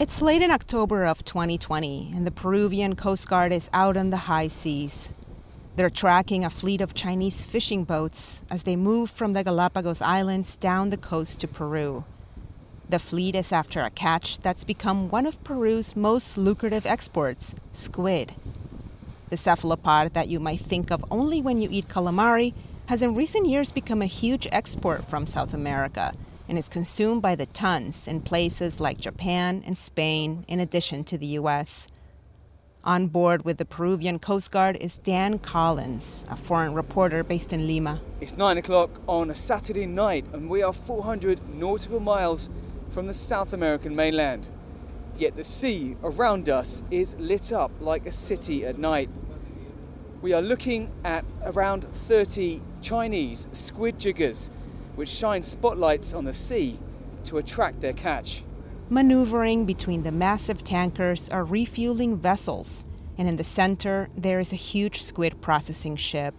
It's late in October of 2020, and the Peruvian Coast Guard is out on the high seas. They're tracking a fleet of Chinese fishing boats as they move from the Galapagos Islands down the coast to Peru. The fleet is after a catch that's become one of Peru's most lucrative exports squid. The cephalopod that you might think of only when you eat calamari has in recent years become a huge export from South America and is consumed by the tons in places like Japan and Spain, in addition to the US. On board with the Peruvian Coast Guard is Dan Collyns, a foreign reporter based in Lima. It's 9 o'clock on a Saturday night, and we are 400 nautical miles from the South American mainland. Yet the sea around us is lit up like a city at night. We are looking at around 30 Chinese squid jiggers which shine spotlights on the sea to attract their catch. Maneuvering between the massive tankers are refueling vessels, and in the center there is a huge squid processing ship.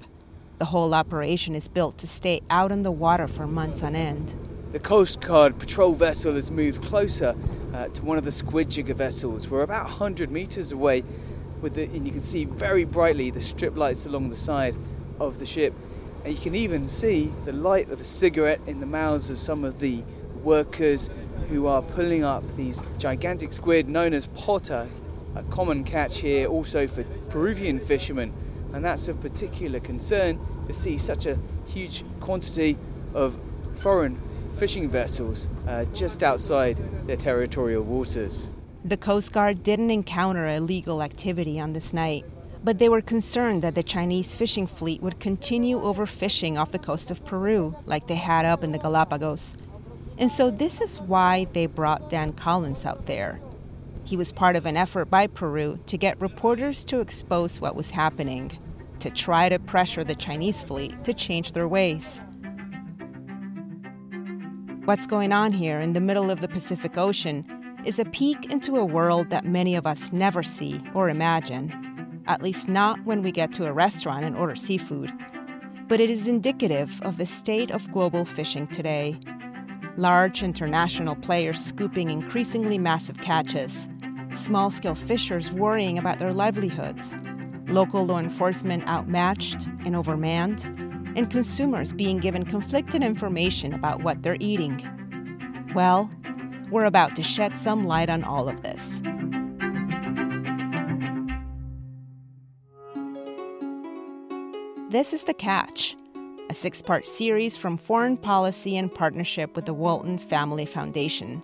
The whole operation is built to stay out on the water for months on end. The Coast Guard patrol vessel has moved closer uh, to one of the squid jigger vessels. We're about 100 meters away, with the, and you can see very brightly the strip lights along the side of the ship. And you can even see the light of a cigarette in the mouths of some of the workers who are pulling up these gigantic squid known as pota, a common catch here also for Peruvian fishermen. And that's of particular concern to see such a huge quantity of foreign fishing vessels uh, just outside their territorial waters. The Coast Guard didn't encounter illegal activity on this night but they were concerned that the Chinese fishing fleet would continue overfishing off the coast of Peru, like they had up in the Galapagos. And so this is why they brought Dan Collyns out there. He was part of an effort by Peru to get reporters to expose what was happening, to try to pressure the Chinese fleet to change their ways. What's going on here in the middle of the Pacific Ocean is a peek into a world that many of us never see or imagine at least not when we get to a restaurant and order seafood. But it is indicative of the state of global fishing today. Large international players scooping increasingly massive catches, small scale fishers worrying about their livelihoods, local law enforcement outmatched and overmanned, and consumers being given conflicted information about what they're eating. Well, we're about to shed some light on all of this. This is The Catch, a six part series from Foreign Policy in partnership with the Walton Family Foundation.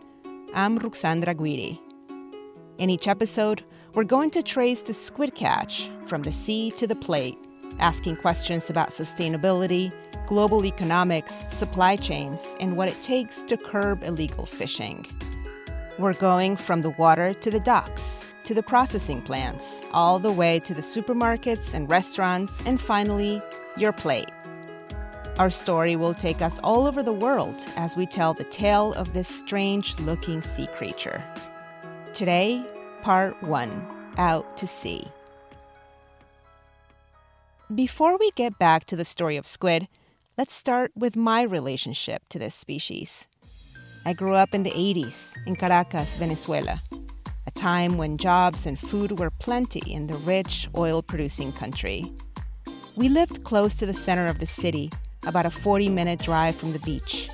I'm Ruxandra Guidi. In each episode, we're going to trace the squid catch from the sea to the plate, asking questions about sustainability, global economics, supply chains, and what it takes to curb illegal fishing. We're going from the water to the docks to the processing plants, all the way to the supermarkets and restaurants, and finally, your plate. Our story will take us all over the world as we tell the tale of this strange looking sea creature. Today, part one Out to Sea. Before we get back to the story of squid, let's start with my relationship to this species. I grew up in the 80s in Caracas, Venezuela time when jobs and food were plenty in the rich, oil producing country. We lived close to the center of the city, about a 40 minute drive from the beach.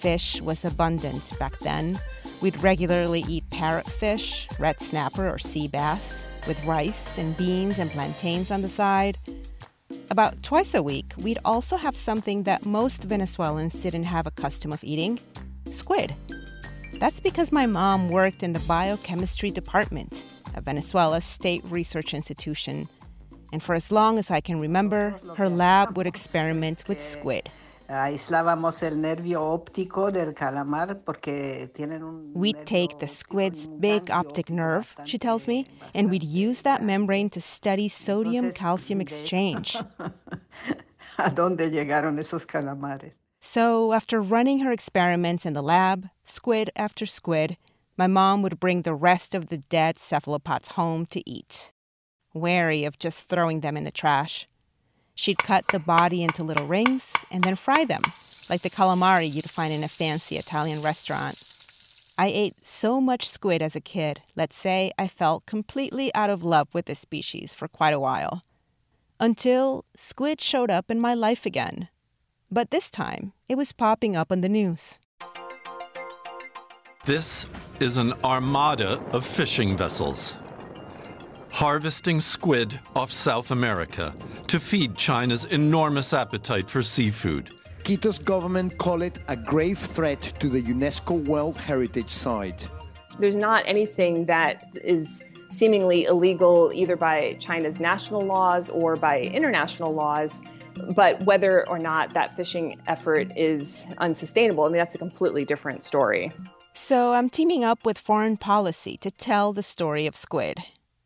Fish was abundant back then. We'd regularly eat parrotfish, red snapper, or sea bass, with rice and beans and plantains on the side. About twice a week, we'd also have something that most Venezuelans didn't have a custom of eating squid. That's because my mom worked in the biochemistry department at Venezuela's state research institution. And for as long as I can remember, her lab would experiment with squid. We'd take the squid's big optic nerve, she tells me, and we'd use that membrane to study sodium calcium exchange. ¿A dónde llegaron esos calamares? So, after running her experiments in the lab, squid after squid, my mom would bring the rest of the dead cephalopods home to eat, wary of just throwing them in the trash. She'd cut the body into little rings and then fry them, like the calamari you'd find in a fancy Italian restaurant. I ate so much squid as a kid, let's say I fell completely out of love with the species for quite a while. Until squid showed up in my life again. But this time, it was popping up on the news. This is an armada of fishing vessels harvesting squid off South America to feed China's enormous appetite for seafood. Quito's government call it a grave threat to the UNESCO World Heritage Site. There's not anything that is seemingly illegal either by China's national laws or by international laws. But whether or not that fishing effort is unsustainable, I mean, that's a completely different story. So I'm teaming up with foreign policy to tell the story of squid,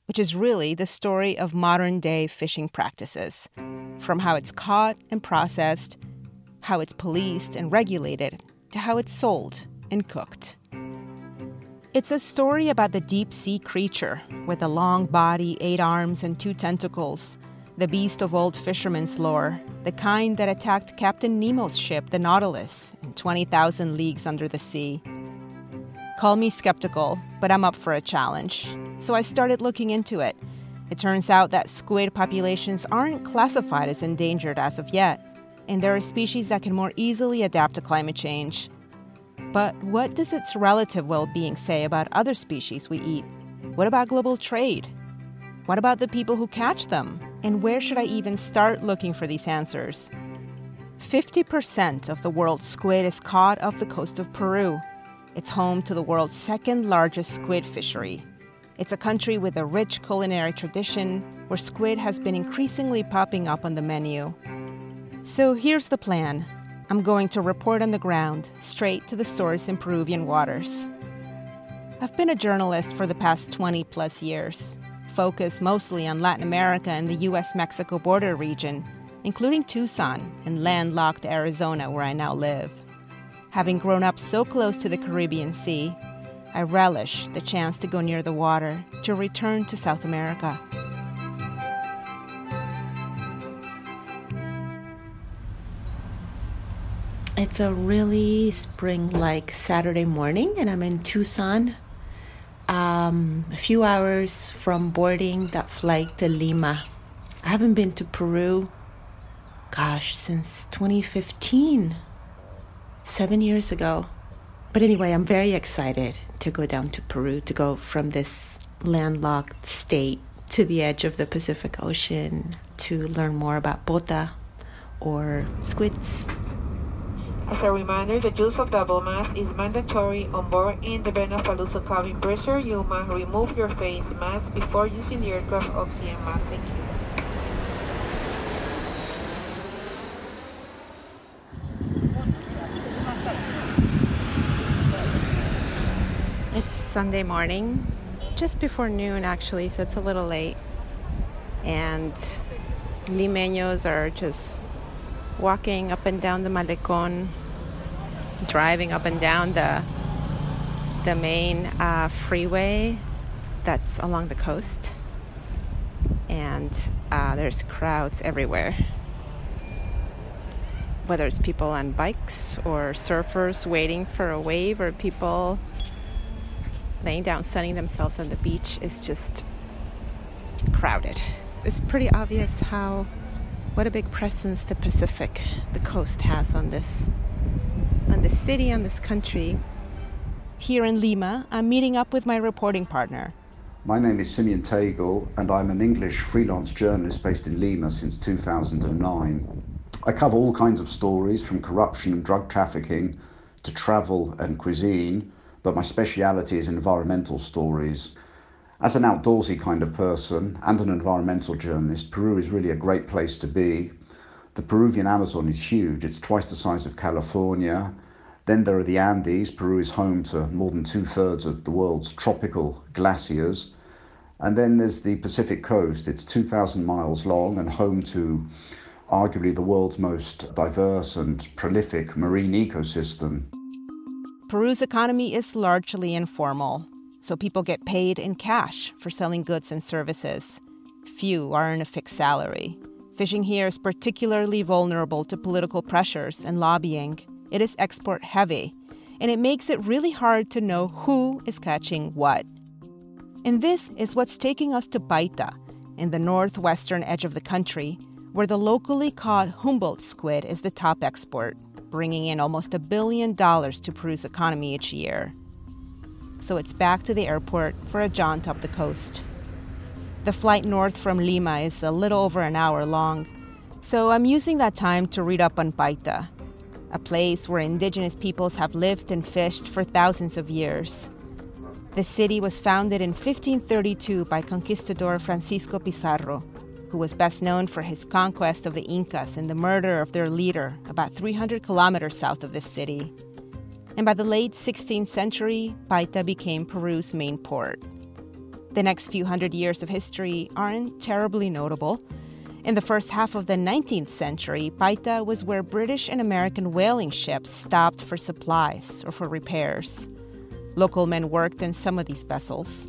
which is really the story of modern day fishing practices from how it's caught and processed, how it's policed and regulated, to how it's sold and cooked. It's a story about the deep sea creature with a long body, eight arms, and two tentacles, the beast of old fishermen's lore, the kind that attacked Captain Nemo's ship, the Nautilus, in 20,000 leagues under the sea. Call me skeptical, but I'm up for a challenge. So I started looking into it. It turns out that squid populations aren't classified as endangered as of yet, and there are species that can more easily adapt to climate change. But what does its relative well being say about other species we eat? What about global trade? What about the people who catch them? And where should I even start looking for these answers? 50% of the world's squid is caught off the coast of Peru. It's home to the world's second largest squid fishery. It's a country with a rich culinary tradition where squid has been increasingly popping up on the menu. So here's the plan I'm going to report on the ground, straight to the source in Peruvian waters. I've been a journalist for the past 20 plus years, focused mostly on Latin America and the US Mexico border region, including Tucson and landlocked Arizona, where I now live. Having grown up so close to the Caribbean Sea, I relish the chance to go near the water to return to South America. It's a really spring like Saturday morning, and I'm in Tucson, um, a few hours from boarding that flight to Lima. I haven't been to Peru, gosh, since 2015, seven years ago. But anyway, I'm very excited to go down to Peru, to go from this landlocked state to the edge of the Pacific Ocean to learn more about pota or squids. As a reminder, the use of double mask is mandatory on board in the Venus cabin pressure. You must remove your face mask before using the aircraft oxygen mask. Thank you. It's Sunday morning, just before noon actually, so it's a little late. And limeños are just walking up and down the Malecon, driving up and down the the main uh, freeway that's along the coast, and uh, there's crowds everywhere. Whether it's people on bikes or surfers waiting for a wave, or people laying down, sunning themselves on the beach, it's just crowded. It's pretty obvious how what a big presence the Pacific, the coast has on this on this city, on this country. Here in Lima, I'm meeting up with my reporting partner. My name is Simeon Tegel, and I'm an English freelance journalist based in Lima since 2009. I cover all kinds of stories from corruption and drug trafficking to travel and cuisine, but my speciality is environmental stories. As an outdoorsy kind of person and an environmental journalist, Peru is really a great place to be. The Peruvian Amazon is huge, it's twice the size of California. Then there are the Andes. Peru is home to more than two thirds of the world's tropical glaciers. And then there's the Pacific coast. It's 2,000 miles long and home to arguably the world's most diverse and prolific marine ecosystem. Peru's economy is largely informal so people get paid in cash for selling goods and services. Few earn a fixed salary. Fishing here is particularly vulnerable to political pressures and lobbying. It is export heavy, and it makes it really hard to know who is catching what. And this is what's taking us to Paita, in the northwestern edge of the country, where the locally caught Humboldt squid is the top export, bringing in almost a billion dollars to Peru's economy each year. So it's back to the airport for a jaunt up the coast. The flight north from Lima is a little over an hour long, so I'm using that time to read up on Paita, a place where indigenous peoples have lived and fished for thousands of years. The city was founded in 1532 by conquistador Francisco Pizarro, who was best known for his conquest of the Incas and the murder of their leader about 300 kilometers south of this city. And by the late 16th century, Paita became Peru's main port. The next few hundred years of history aren't terribly notable. In the first half of the 19th century, Paita was where British and American whaling ships stopped for supplies or for repairs. Local men worked in some of these vessels.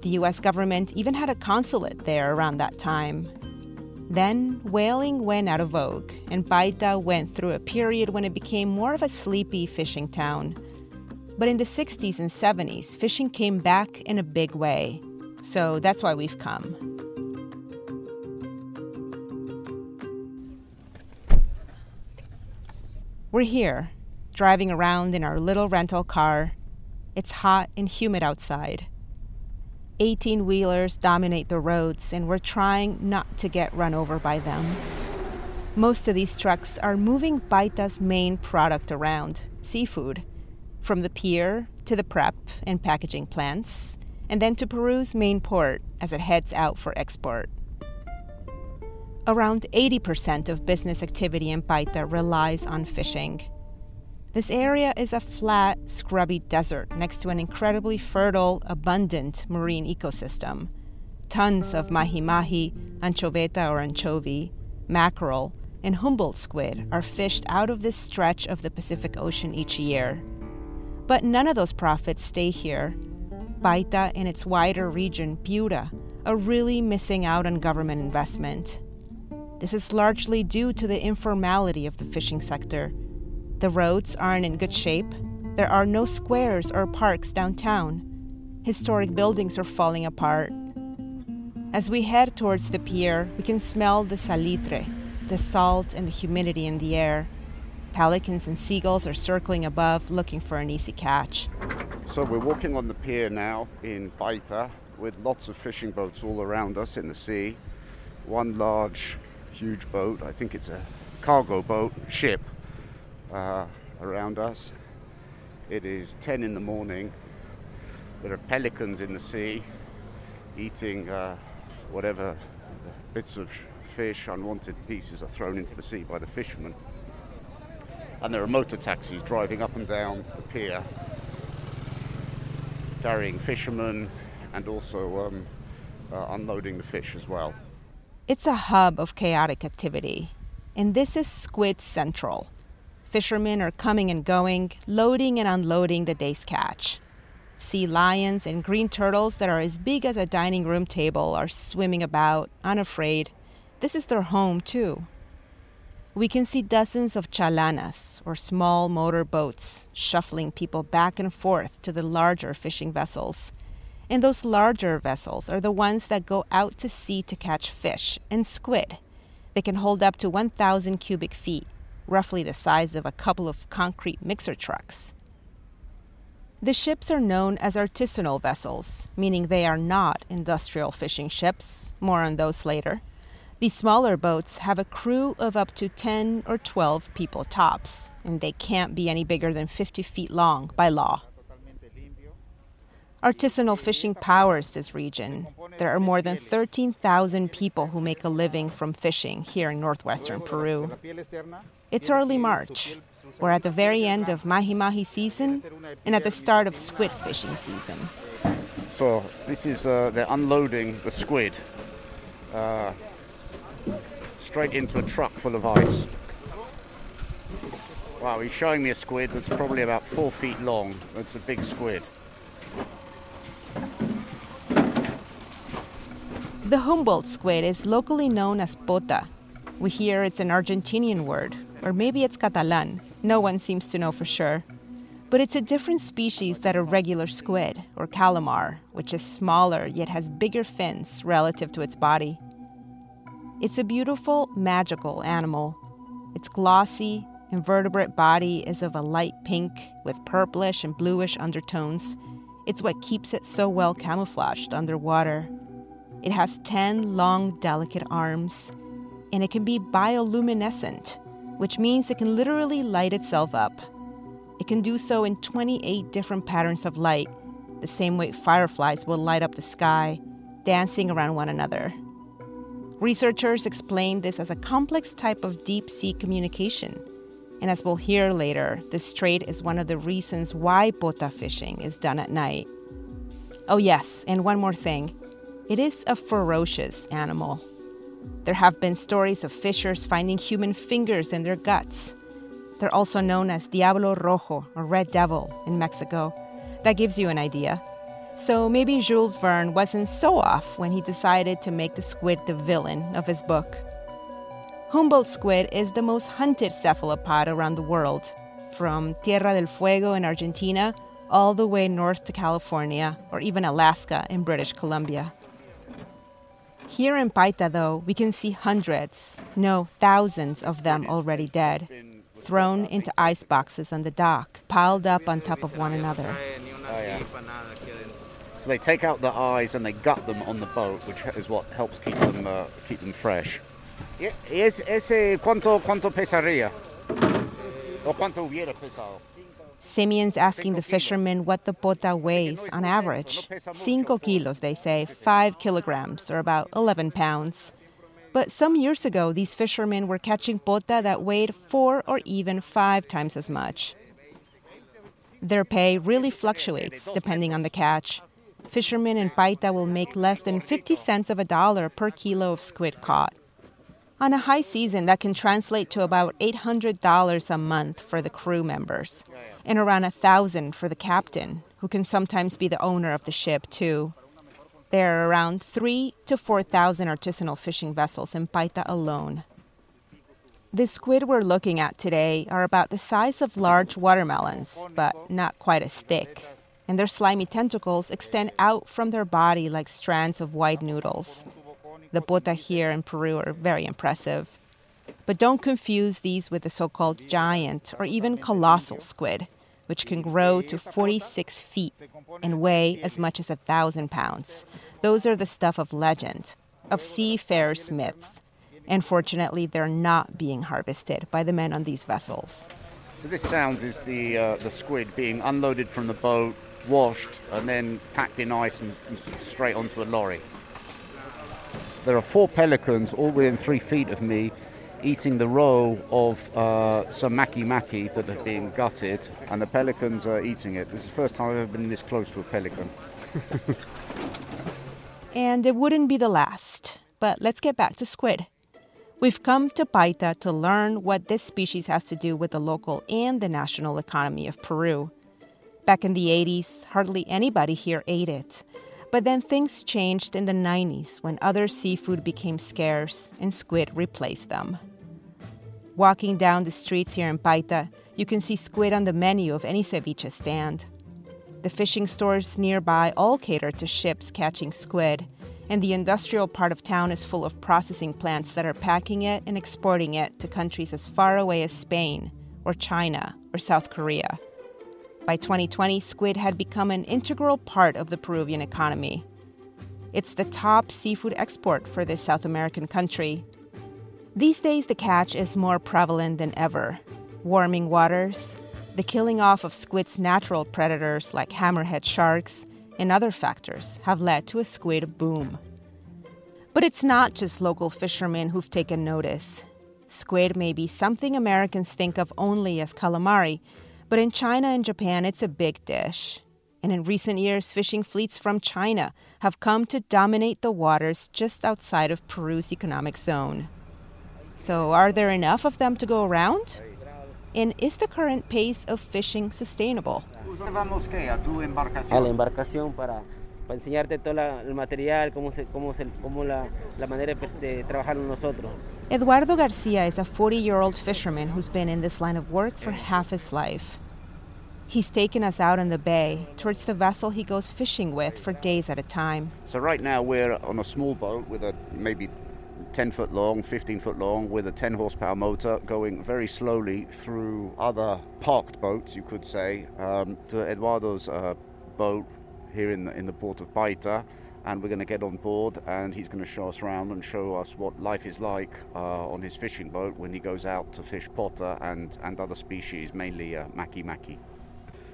The US government even had a consulate there around that time. Then, whaling went out of vogue, and Paita went through a period when it became more of a sleepy fishing town. But in the 60s and 70s, fishing came back in a big way. So that's why we've come. We're here, driving around in our little rental car, it's hot and humid outside. 18 wheelers dominate the roads, and we're trying not to get run over by them. Most of these trucks are moving Paita's main product around seafood, from the pier to the prep and packaging plants, and then to Peru's main port as it heads out for export. Around 80% of business activity in Paita relies on fishing. This area is a flat, scrubby desert next to an incredibly fertile, abundant marine ecosystem. Tons of mahi mahi, anchoveta or anchovy, mackerel, and Humboldt squid are fished out of this stretch of the Pacific Ocean each year. But none of those profits stay here. Paita and its wider region, Piura, are really missing out on government investment. This is largely due to the informality of the fishing sector the roads aren't in good shape. There are no squares or parks downtown. Historic buildings are falling apart. As we head towards the pier, we can smell the salitre, the salt and the humidity in the air. Pelicans and seagulls are circling above, looking for an easy catch. So we're walking on the pier now in Paita with lots of fishing boats all around us in the sea. One large, huge boat, I think it's a cargo boat, ship, uh, around us. It is 10 in the morning. There are pelicans in the sea eating uh, whatever bits of fish, unwanted pieces are thrown into the sea by the fishermen. And there are motor taxis driving up and down the pier carrying fishermen and also um, uh, unloading the fish as well. It's a hub of chaotic activity, and this is Squid Central Fishermen are coming and going, loading and unloading the day's catch. Sea lions and green turtles that are as big as a dining room table are swimming about, unafraid. This is their home, too. We can see dozens of chalanas, or small motor boats, shuffling people back and forth to the larger fishing vessels. And those larger vessels are the ones that go out to sea to catch fish and squid. They can hold up to 1,000 cubic feet, roughly the size of a couple of concrete mixer trucks. The ships are known as artisanal vessels, meaning they are not industrial fishing ships. More on those later. These smaller boats have a crew of up to 10 or 12 people tops, and they can't be any bigger than 50 feet long by law. Artisanal fishing powers this region. There are more than 13,000 people who make a living from fishing here in northwestern Peru. It's early March. We're at the very end of mahi mahi season and at the start of squid fishing season. So this is uh, they're unloading the squid uh, straight into a truck full of ice. Wow, he's showing me a squid that's probably about four feet long. That's a big squid. The Humboldt squid is locally known as pota. We hear it's an Argentinian word, or maybe it's Catalan. No one seems to know for sure. But it's a different species than a regular squid or calamar, which is smaller yet has bigger fins relative to its body. It's a beautiful, magical animal. Its glossy, invertebrate body is of a light pink with purplish and bluish undertones. It's what keeps it so well camouflaged underwater. It has 10 long, delicate arms, and it can be bioluminescent, which means it can literally light itself up. It can do so in 28 different patterns of light, the same way fireflies will light up the sky, dancing around one another. Researchers explain this as a complex type of deep sea communication. And as we'll hear later, this trait is one of the reasons why pota fishing is done at night. Oh, yes, and one more thing it is a ferocious animal. There have been stories of fishers finding human fingers in their guts. They're also known as Diablo Rojo, or Red Devil, in Mexico. That gives you an idea. So maybe Jules Verne wasn't so off when he decided to make the squid the villain of his book. Humboldt squid is the most hunted cephalopod around the world, from Tierra del Fuego in Argentina all the way north to California or even Alaska in British Columbia. Here in Paita, though, we can see hundreds, no, thousands of them already dead, thrown into ice boxes on the dock, piled up on top of one another. Oh, yeah. So they take out the eyes and they gut them on the boat, which is what helps keep them uh, keep them fresh. Es, ese cuánto cuánto pesaría? O cuánto hubiera pesado? Simeon's asking the fishermen what the pota weighs on average. Cinco kilos, they say, five kilograms, or about 11 pounds. But some years ago, these fishermen were catching pota that weighed four or even five times as much. Their pay really fluctuates depending on the catch. Fishermen in Paita will make less than 50 cents of a dollar per kilo of squid caught. On a high season, that can translate to about $800 a month for the crew members, and around a thousand for the captain, who can sometimes be the owner of the ship too. There are around three to four thousand artisanal fishing vessels in Paita alone. The squid we're looking at today are about the size of large watermelons, but not quite as thick, and their slimy tentacles extend out from their body like strands of white noodles. The pota here in Peru are very impressive. But don't confuse these with the so called giant or even colossal squid, which can grow to 46 feet and weigh as much as a thousand pounds. Those are the stuff of legend, of seafarers' myths. And fortunately, they're not being harvested by the men on these vessels. So this sound is the uh, the squid being unloaded from the boat, washed, and then packed in ice and, and straight onto a lorry. There are four pelicans all within three feet of me eating the roe of uh, some mahi mahi that have been gutted, and the pelicans are eating it. This is the first time I've ever been this close to a pelican. and it wouldn't be the last. But let's get back to squid. We've come to Paita to learn what this species has to do with the local and the national economy of Peru. Back in the 80s, hardly anybody here ate it. But then things changed in the 90s when other seafood became scarce and squid replaced them. Walking down the streets here in Paita, you can see squid on the menu of any ceviche stand. The fishing stores nearby all cater to ships catching squid, and the industrial part of town is full of processing plants that are packing it and exporting it to countries as far away as Spain, or China, or South Korea. By 2020, squid had become an integral part of the Peruvian economy. It's the top seafood export for this South American country. These days, the catch is more prevalent than ever. Warming waters, the killing off of squid's natural predators like hammerhead sharks, and other factors have led to a squid boom. But it's not just local fishermen who've taken notice. Squid may be something Americans think of only as calamari, but in China and Japan, it's a big dish. And in recent years, fishing fleets from China have come to dominate the waters just outside of Peru's economic zone. So, are there enough of them to go around? And is the current pace of fishing sustainable? A la embarcación para, para enseñarte todo la, el material, cómo, se, cómo, se, cómo la, la manera de trabajar nosotros. Eduardo Garcia is a 40 year old fisherman who's been in this line of work for half his life. He's taken us out in the bay towards the vessel he goes fishing with for days at a time. So right now we're on a small boat with a maybe 10 foot long, 15 foot long, with a 10 horsepower motor going very slowly through other parked boats, you could say, um, to Eduardo's uh, boat here in the, in the port of Paita. And we're going to get on board, and he's going to show us around and show us what life is like uh, on his fishing boat when he goes out to fish pota and, and other species, mainly uh, mahi mahi.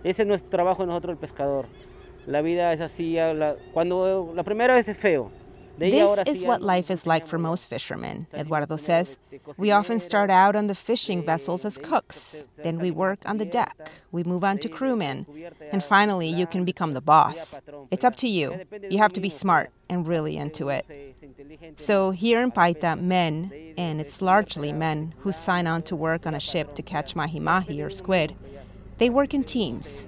Ese es nuestro trabajo nosotros el pescador. La vida es así, la, cuando la primera vez es feo, this is what life is like for most fishermen, Eduardo says. We often start out on the fishing vessels as cooks. Then we work on the deck. We move on to crewmen. And finally, you can become the boss. It's up to you. You have to be smart and really into it. So here in Paita, men, and it's largely men, who sign on to work on a ship to catch mahi mahi or squid, they work in teams.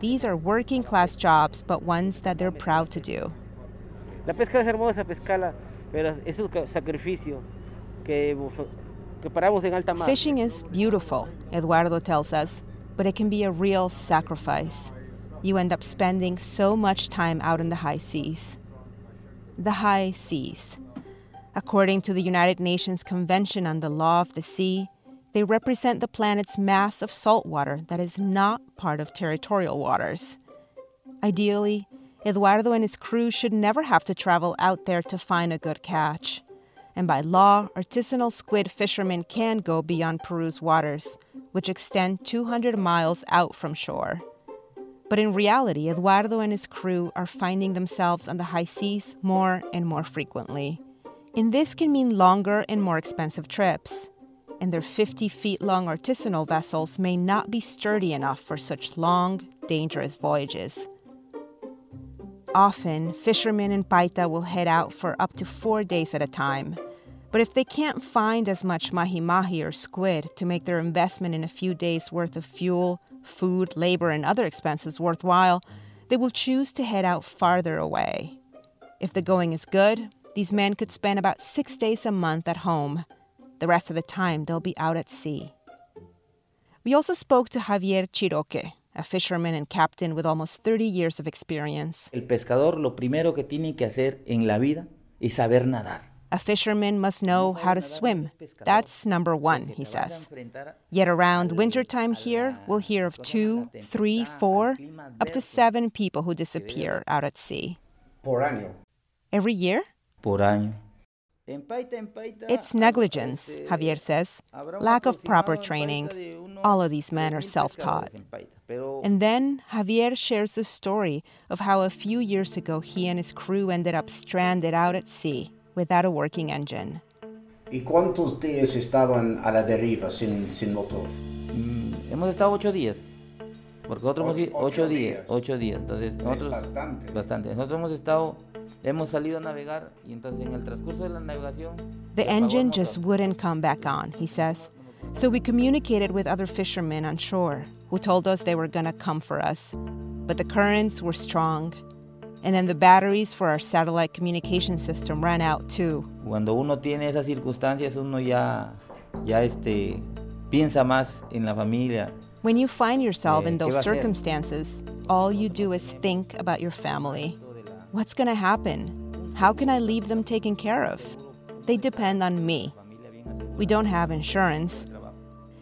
These are working class jobs, but ones that they're proud to do. La pesca es hermosa, pescarla, pero es un sacrificio que, que paramos en alta mar. Fishing is beautiful, Eduardo tells us, but it can be a real sacrifice. You end up spending so much time out in the high seas. The high seas. According to the United Nations Convention on the Law of the Sea, they represent the planet's mass of salt water that is not part of territorial waters. Ideally, Eduardo and his crew should never have to travel out there to find a good catch. And by law, artisanal squid fishermen can go beyond Peru's waters, which extend 200 miles out from shore. But in reality, Eduardo and his crew are finding themselves on the high seas more and more frequently. And this can mean longer and more expensive trips. And their 50 feet long artisanal vessels may not be sturdy enough for such long, dangerous voyages. Often, fishermen in Paita will head out for up to four days at a time. But if they can't find as much mahi mahi or squid to make their investment in a few days' worth of fuel, food, labor, and other expenses worthwhile, they will choose to head out farther away. If the going is good, these men could spend about six days a month at home. The rest of the time, they'll be out at sea. We also spoke to Javier Chiroque, a fisherman and captain with almost 30 years of experience. El pescador lo primero que tiene que hacer en la vida es saber nadar. A fisherman must know how to swim. That's number one, he says. Yet around wintertime here, we'll hear of two, three, four, up to seven people who disappear out at sea. Por año. Every year? Por año. It's negligence, Javier says, lack of proper training. All of these men are self taught. And then Javier shares the story of how a few years ago he and his crew ended up stranded out at sea without a working engine. ¿Y cuántos días estaban a la deriva sin, sin motor? Mm, hemos estado ocho días. Porque nosotros ocho, hemos ocho, días, días, ocho días. Entonces, nosotros, es bastante. Bastante. Nosotros hemos estado Hemos salido a navegar y entonces en el transcurso de la navegación The engine just wouldn't come back on, he says. So we communicated with other fishermen on shore who told us they were going to come for us. But the currents were strong. And then the batteries for our satellite communication system ran out too. Cuando uno tiene esas circunstancias, uno ya, ya este, piensa más en la familia. When you find yourself eh, in those circumstances, all you do is think about your family. What's going to happen? How can I leave them taken care of? They depend on me. We don't have insurance.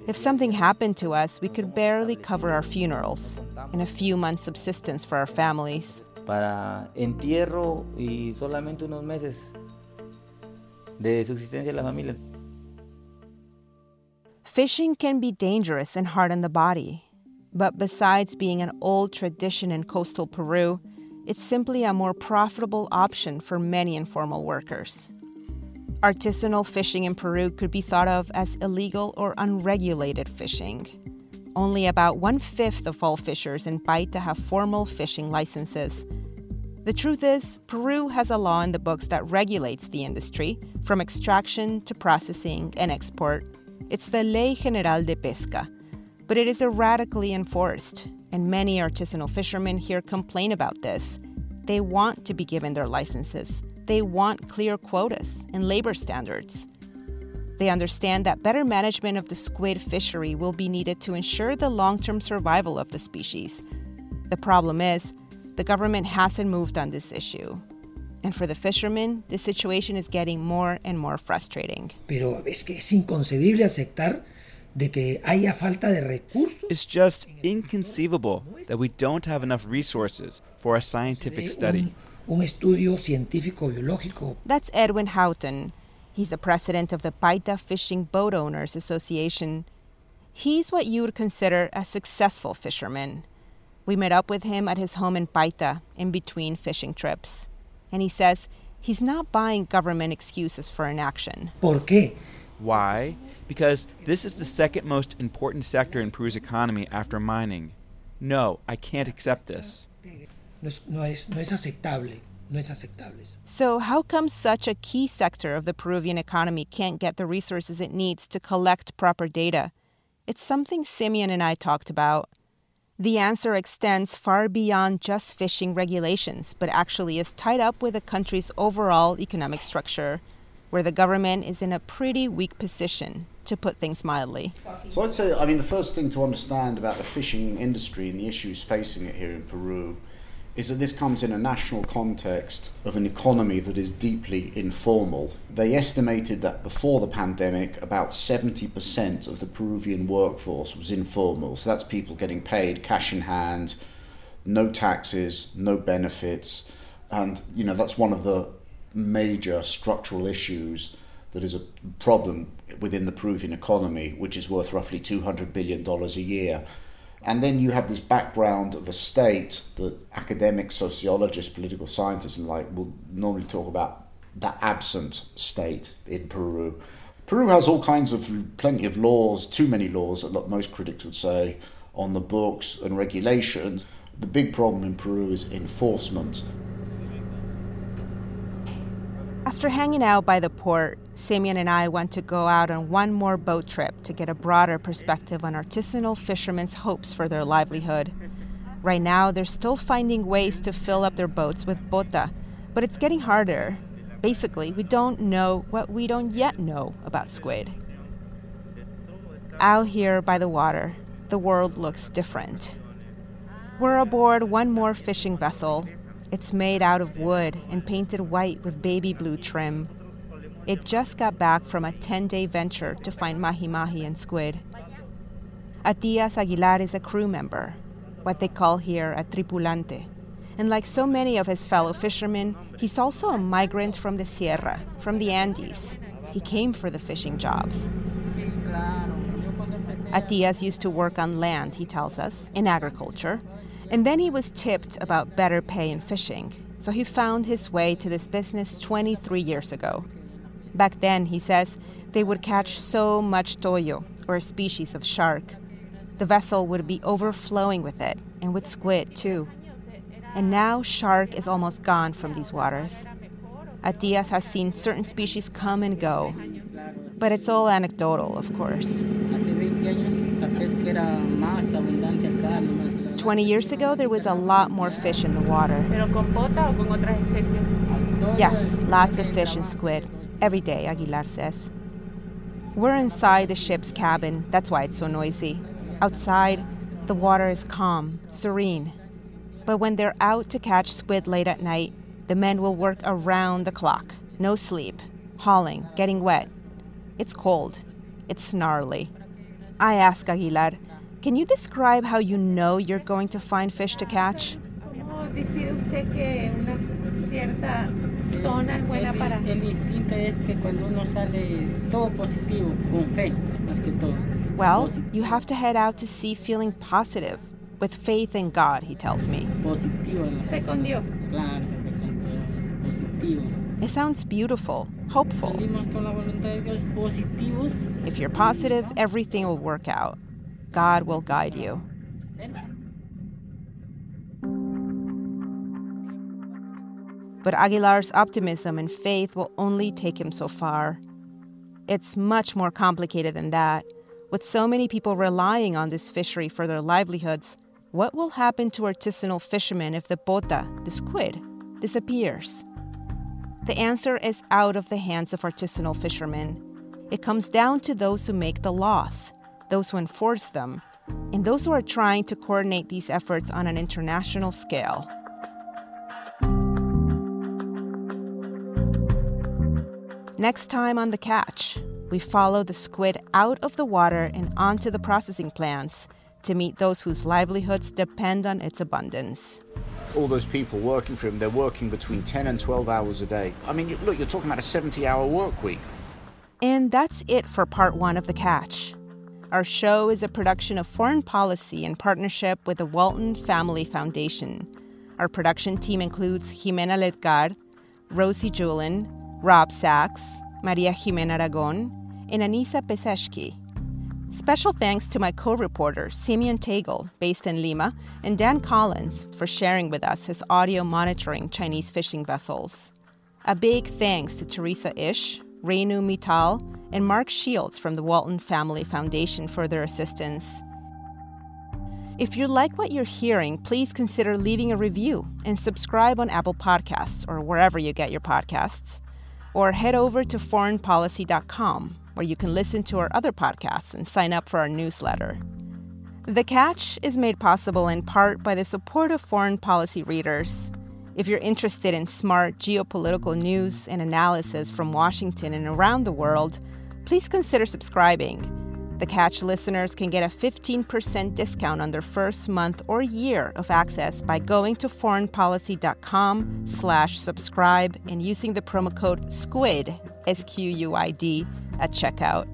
If something happened to us, we could barely cover our funerals and a few months' subsistence for our families. Para entierro y solamente unos meses de subsistencia la familia. Fishing can be dangerous and hard on the body. But besides being an old tradition in coastal Peru, it's simply a more profitable option for many informal workers. Artisanal fishing in Peru could be thought of as illegal or unregulated fishing. Only about one fifth of all fishers in Paita have formal fishing licenses. The truth is, Peru has a law in the books that regulates the industry, from extraction to processing and export. It's the Ley General de Pesca, but it is erratically enforced, and many artisanal fishermen here complain about this. They want to be given their licenses. They want clear quotas and labor standards. They understand that better management of the squid fishery will be needed to ensure the long term survival of the species. The problem is, the government hasn't moved on this issue. And for the fishermen, the situation is getting more and more frustrating. Pero es que es inconcebible aceptar de que haya falta de recursos. It's just inconceivable that we don't have enough resources for a scientific study. Un, un estudio científico biológico. That's Edwin Houghton. He's the president of the Paita Fishing Boat Owners Association. He's what you would consider a successful fisherman. We met up with him at his home in Paita in between fishing trips. And he says he's not buying government excuses for inaction. ¿Por qué? Why? Because this is the second most important sector in Peru's economy after mining. No, I can't accept this. So, how come such a key sector of the Peruvian economy can't get the resources it needs to collect proper data? It's something Simeon and I talked about. The answer extends far beyond just fishing regulations, but actually is tied up with the country's overall economic structure, where the government is in a pretty weak position, to put things mildly. So I'd say, I mean, the first thing to understand about the fishing industry and the issues facing it here in Peru is that this comes in a national context of an economy that is deeply informal. They estimated that before the pandemic, about 70% of the Peruvian workforce was informal. So that's people getting paid cash in hand, no taxes, no benefits. And, you know, that's one of the major structural issues that is a problem within the Peruvian economy, which is worth roughly $200 billion a year. And then you have this background of a state that academics, sociologists, political scientists, and like will normally talk about the absent state in Peru. Peru has all kinds of plenty of laws, too many laws, that most critics would say, on the books and regulations. The big problem in Peru is enforcement. After hanging out by the port, Simeon and I want to go out on one more boat trip to get a broader perspective on artisanal fishermen's hopes for their livelihood. Right now, they're still finding ways to fill up their boats with pota, but it's getting harder. Basically, we don't know what we don't yet know about squid. Out here by the water, the world looks different. We're aboard one more fishing vessel. It's made out of wood and painted white with baby blue trim. It just got back from a 10 day venture to find mahi mahi and squid. Atias Aguilar is a crew member, what they call here a tripulante. And like so many of his fellow fishermen, he's also a migrant from the Sierra, from the Andes. He came for the fishing jobs. Atias used to work on land, he tells us, in agriculture, and then he was tipped about better pay in fishing, so he found his way to this business 23 years ago. Back then, he says, they would catch so much toyo, or a species of shark. The vessel would be overflowing with it, and with squid too. And now shark is almost gone from these waters. Atias has seen certain species come and go, but it's all anecdotal, of course. 20 years ago, there was a lot more fish in the water. Yes, lots of fish and squid. Every day, Aguilar says. We're inside the ship's cabin, that's why it's so noisy. Outside, the water is calm, serene. But when they're out to catch squid late at night, the men will work around the clock. No sleep, hauling, getting wet. It's cold. It's gnarly. I ask Aguilar, can you describe how you know you're going to find fish to catch? zona es buena para. El instinto es que cuando uno sale todo positivo, con fe, más que todo. Well, you have to head out to sea feeling positive, with faith in God, he tells me. Positivo. Fe con Dios. Claro, fe con Dios. Positivo. It sounds beautiful, hopeful. Salimos con la voluntad de Dios positivos. If you're positive, everything will work out. God will guide you. But Aguilar's optimism and faith will only take him so far. It's much more complicated than that. With so many people relying on this fishery for their livelihoods, what will happen to artisanal fishermen if the pota, the squid, disappears? The answer is out of the hands of artisanal fishermen. it comes down to those who make the laws, those who enforce them, and those who are trying to coordinate these efforts on an international scale. Next time on The Catch, we follow the squid out of the water and onto the processing plants to meet those whose livelihoods depend on its abundance. All those people working for him, they're working between 10 and 12 hours a day. I mean, look, you're talking about a 70 hour work week. And that's it for part one of The Catch. Our show is a production of Foreign Policy in partnership with the Walton Family Foundation. Our production team includes Jimena Ledgard, Rosie Julin, Rob Sachs, Maria Jimena Aragon, and Anisa Peseshki. Special thanks to my co reporter, Simeon Tegel, based in Lima, and Dan Collyns for sharing with us his audio monitoring Chinese fishing vessels. A big thanks to Teresa Ish, Renu Mittal, and Mark Shields from the Walton Family Foundation for their assistance. If you like what you're hearing, please consider leaving a review and subscribe on Apple Podcasts or wherever you get your podcasts or head over to foreignpolicy.com, where you can listen to our other podcasts and sign up for our newsletter. The Catch is made possible in part by the support of foreign policy readers. If you're interested in smart geopolitical news and analysis from Washington and around the world, please consider subscribing. The Catch listeners can get a 15% discount on their first month or year of access by going to foreignpolicy.com slash subscribe and using the promo code SQUID, S-Q-U-I-D, at checkout.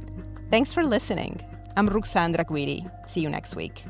Thanks for listening. I'm Ruxandra Guidi. See you next week.